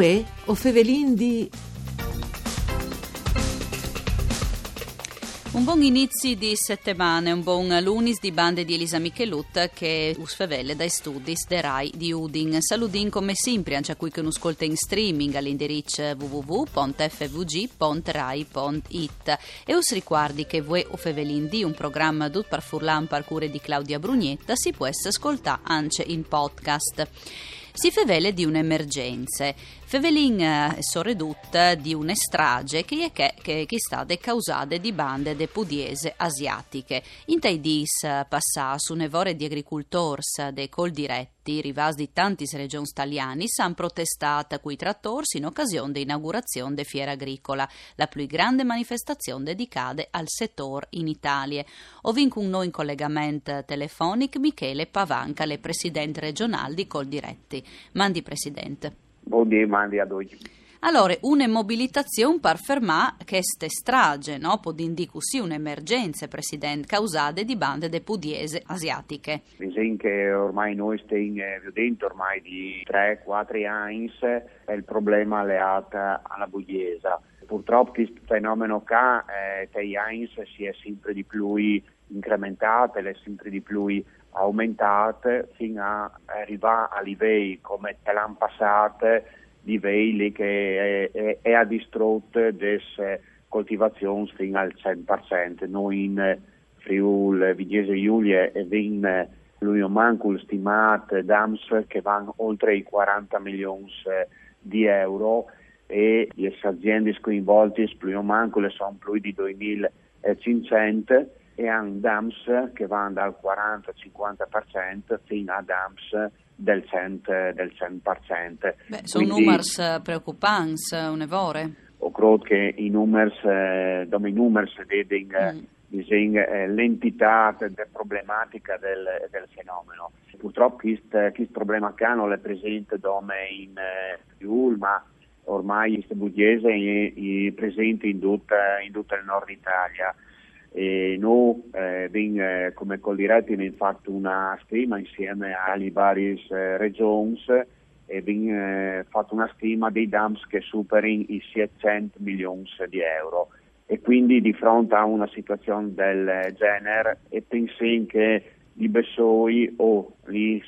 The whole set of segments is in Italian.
Uè, o fevelin di... Un buon inizio di settimana, un buon lunis di bande di Elisa Michelut che usfevelle dai studi de Rai di Udin. Saludin come sempre, anche a cui che ascolta in streaming all'indirizzo www.fvg.rai.it e us ricordi che voi o fevelin di un programma dut par furlan par cure di Claudia Brugnetta si può ascoltare anche in podcast si fevele di un'emergenza. Fevelin eh, soredut di un'estrage che è, che, che, che sta causate di bande de pudiese asiatiche. In tai dis eh, passà su nevore di agricultors de col diretti rivas di tanti regioni italiani s'han protestata qui trattors in occasione dell'inaugurazione de fiera agricola, la più grande manifestazione dedicata al settore in Italia. Ovin con noi in collegamento telefonico Michele Pavanca, le presidente regionale di Col Diretti. Mandi presidente. Buondì, mandi ad oggi. Allora, un'immobilitazione per fermare queste strage, no? Può indicare sì un'emergenza, Presidente, causate di bande de pudiese asiatiche. Diciamo che ormai noi stiamo vedendo ormai di 3-4 anni è il problema legato alla pugliese. Purtroppo questo fenomeno qua, eh, anni si è sempre di più incrementato, è sempre di più aumentate fino a arrivare a livelli come l'anno passato, livelli che è, è, è distrutto delle coltivazioni fino al 100%. Noi in Friuli, Vigese Giulia e in lui manco stimato DAMS che vanno oltre i 40 milioni di euro e le aziende coinvolte più manco sono più di 2500 e hanno DAMS che vanno dal 40-50% fino a DAMS del 100%. Del 100%. Beh, sono numeri preoccupanti, un'evore. Ho credo che i numeri, eh, i numeri vedono mm. eh, l'entità della problematica del, del, fenomeno. Purtroppo questo problema qua non è presente in eh, Friuli, ma ormai questo bugliese è, presente in tutta, in tutta il nord Italia. E noi eh, eh, come Coldiretti abbiamo fatto una stima insieme alle varie eh, regioni e abbiamo eh, fatto una stima dei dams che superino i 700 milioni di euro. E quindi di fronte a una situazione del genere e pensiamo che i Bessoi o le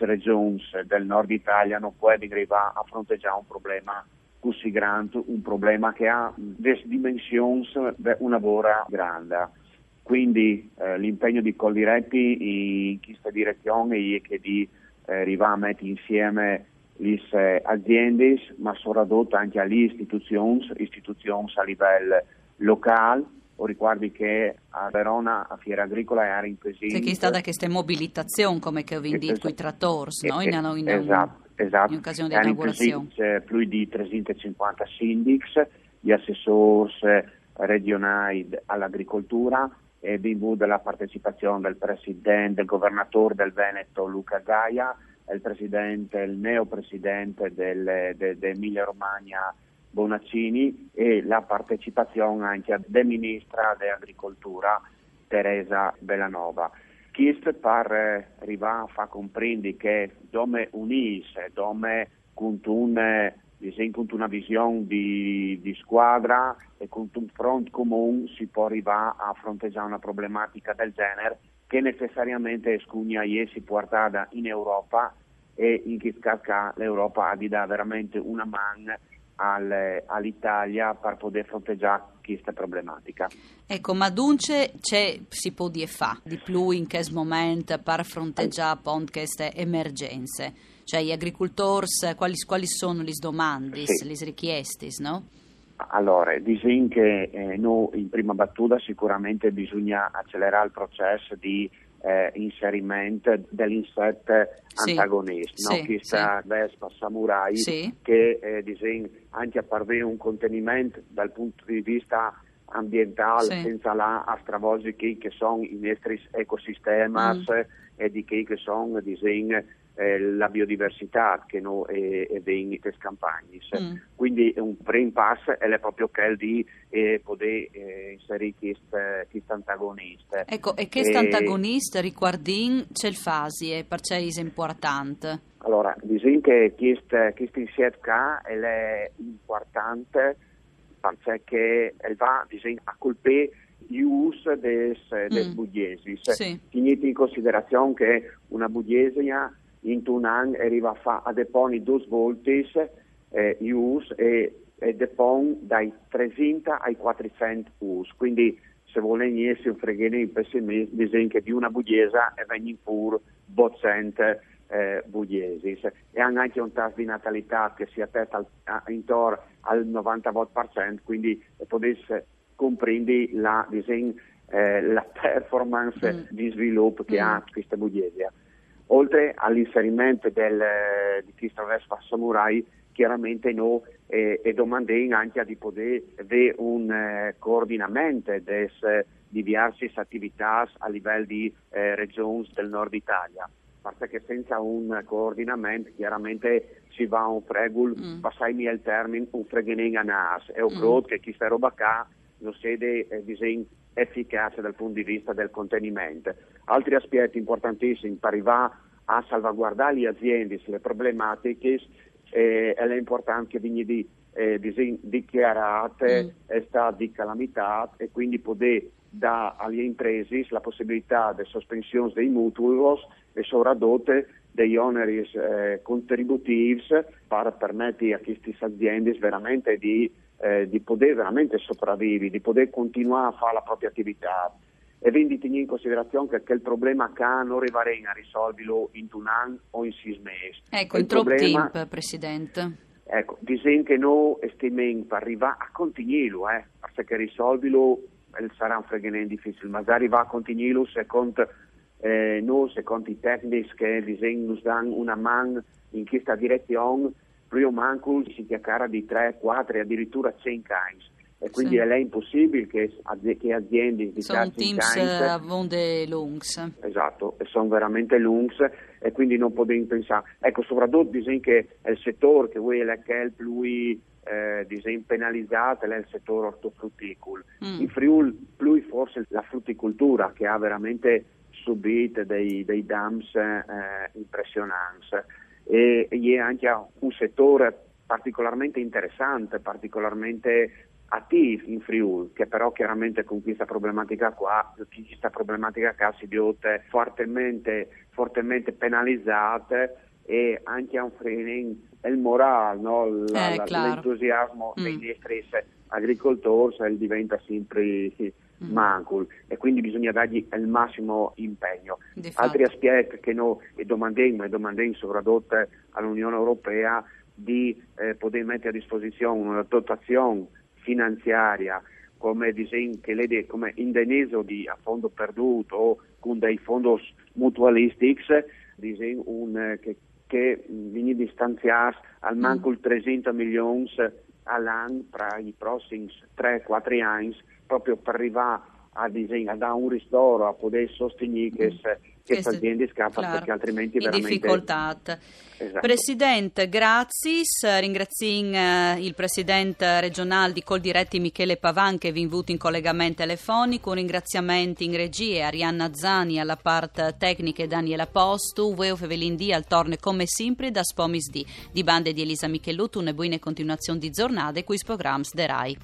regioni del nord Italia non può arrivare a fronteggiare un problema così grande, un problema che ha delle dimensioni una vora grande. Quindi eh, l'impegno di Coldiretti in questa direzione è che di eh, arrivare a mettere insieme le aziende, ma soprattutto anche alle istituzioni, istituzioni a livello locale. O ricordi che a Verona a Fiera Agricola era in presenza. C'è stata questa mobilitazione, come che ho detto, i trattori, no? In, in, esatto esatto. in occasione dell'inaugurazione. C'è più di 350 sindics, gli assessori regionali all'agricoltura e vinto la partecipazione del presidente, del governatore del Veneto Luca Gaia, il presidente, il neopresidente del, de, de Emilia Romagna Bonaccini e la partecipazione anche del ministra dell'agricoltura Teresa Bellanova. Chiesto per arrivare a far comprendere che dove unirsi, dove con, un, con una visione di, di, squadra e con un fronte comune si può arrivare a fronteggiare una problematica del genere che necessariamente scugna e si portata in Europa e in questo caso l'Europa ha di dare veramente una mano al, all'Italia per poter fronteggiare questa problematica. Ecco, ma dunque si può dire fa di più in questo momento per fronteggiare queste emergenze? Cioè gli agricoltori, quali, quali sono le domande, sì. le richieste, no? Allora, diciamo che eh, noi in prima battuta sicuramente bisogna accelerare il processo di eh, inserimento dell'insetto sì, antagonista, sì, no? questa sì. Vespa Samurai sì. che eh, disegna anche a parve un contenimento dal punto di vista ambientale senza la a stravolgere che sono i nostri ecosistemi mm. e di che sono disegni eh, la biodiversità che no, è, è dei campagne. Mm. Quindi un primo passo è proprio quello di eh, poter eh, inserire questo antagonista. Ecco, e questo antagonista riguardin c'è il fasi, è per è importante? Allora, diciamo che questa iniziativa è importante perché va diciamo, a colpire l'uso dei mm. bugliesi. Sì. Tenete in considerazione che una bugliesia in un anno arriva a, fa, a deporre due volte eh, use e, e depone dai 300 ai 400 us. Quindi se volete essere un freghelino pessimista, disegno che di una bugliesa e vengono pure 200 eh, bugliesi. E hanno anche un tasso di natalità che si attesta intorno al 90%, quindi potesse comprendere la, eh, la performance mm. di sviluppo che mm. ha questa bugliesia. Oltre all'inserimento del, di Cristo Vespa Samurai, chiaramente noi eh, e domandiamo anche di poter avere un eh, coordinamento delle diverse attività a livello di eh, regioni del nord Italia perché senza un coordinamento chiaramente si va a un fregul, mm. passami il termine, un freghening a nas e ho mm. che questa roba qua non sede eh, disegno efficace dal punto di vista del contenimento. Altri aspetti importantissimi per arrivare a salvaguardare le aziende, le problematiche, eh, è l'importanza che di eh, dichiarate mm. stato di calamità e quindi poter dare alle imprese la possibilità di sospensione dei mutui e sovradotte degli oneri eh, contributivi per permettere a queste aziende veramente di, eh, di, poter veramente sopravvivere, di poter continuare a fare la propria attività. E quindi tenere in considerazione che, che il problema che non arriverà a risolverlo in un anno o in sei mesi. Ecco, in troppo tempo, Presidente. Ecco, disegno che noi stimiamo per arrivare a continuarlo, eh, perché risolverlo eh, sarà un fregene difficile, ma se arriva a continuarlo secondo eh, noi, secondo i tecnici che disegno ci danno una mano in questa direzione, prima manco si chiacchiera di 3, 4 addirittura 100 anni e quindi sì. è impossibile che, che aziende di sono teams a vonde lungs. Esatto e sono veramente lungs e quindi non potete pensare ecco soprattutto disegno che è il settore che vuoi è il più eh, disegno penalizzato è il settore ortofrutticolo mm. in Friuli più forse la frutticoltura che ha veramente subito dei, dei dams eh, impressionanti e, è anche un settore particolarmente interessante, particolarmente attivi in Friuli, che però chiaramente con questa problematica qua, questa problematica qua si vede fortemente, fortemente penalizzate e anche a un frening il morale, no? la, eh, l'entusiasmo mm. dei nostri agricoltori diventa sempre mm. mancul e quindi bisogna dargli il massimo impegno. Altri aspetti che noi domandiamo e domandiamo soprattutto all'Unione Europea di eh, poter mettere a disposizione una dotazione finanziaria come che lede come indeneso di a fondo perduto o con dei fondi mutualistici un, eh, che, che viene distanziato al manco mm. 300 milioni all'anno tra i prossimi 3-4 anni proprio per arrivare a, disegno, a dare un ristoro, a poter sostenere che queste aziende scappano claro, perché altrimenti veramente... difficoltà. Esatto. Presidente, grazie. Ringrazio il Presidente regionale di Coldiretti Michele Pavan che vi invuto in collegamento telefonico. Un ringraziamento in regie Arianna Zani alla parte tecnica e Daniela Postu. Veo Fevelindì al torne come sempre da Spomis D. Di bande di Elisa Michellutu, una buona continuazione di giornate qui programmi de RAI.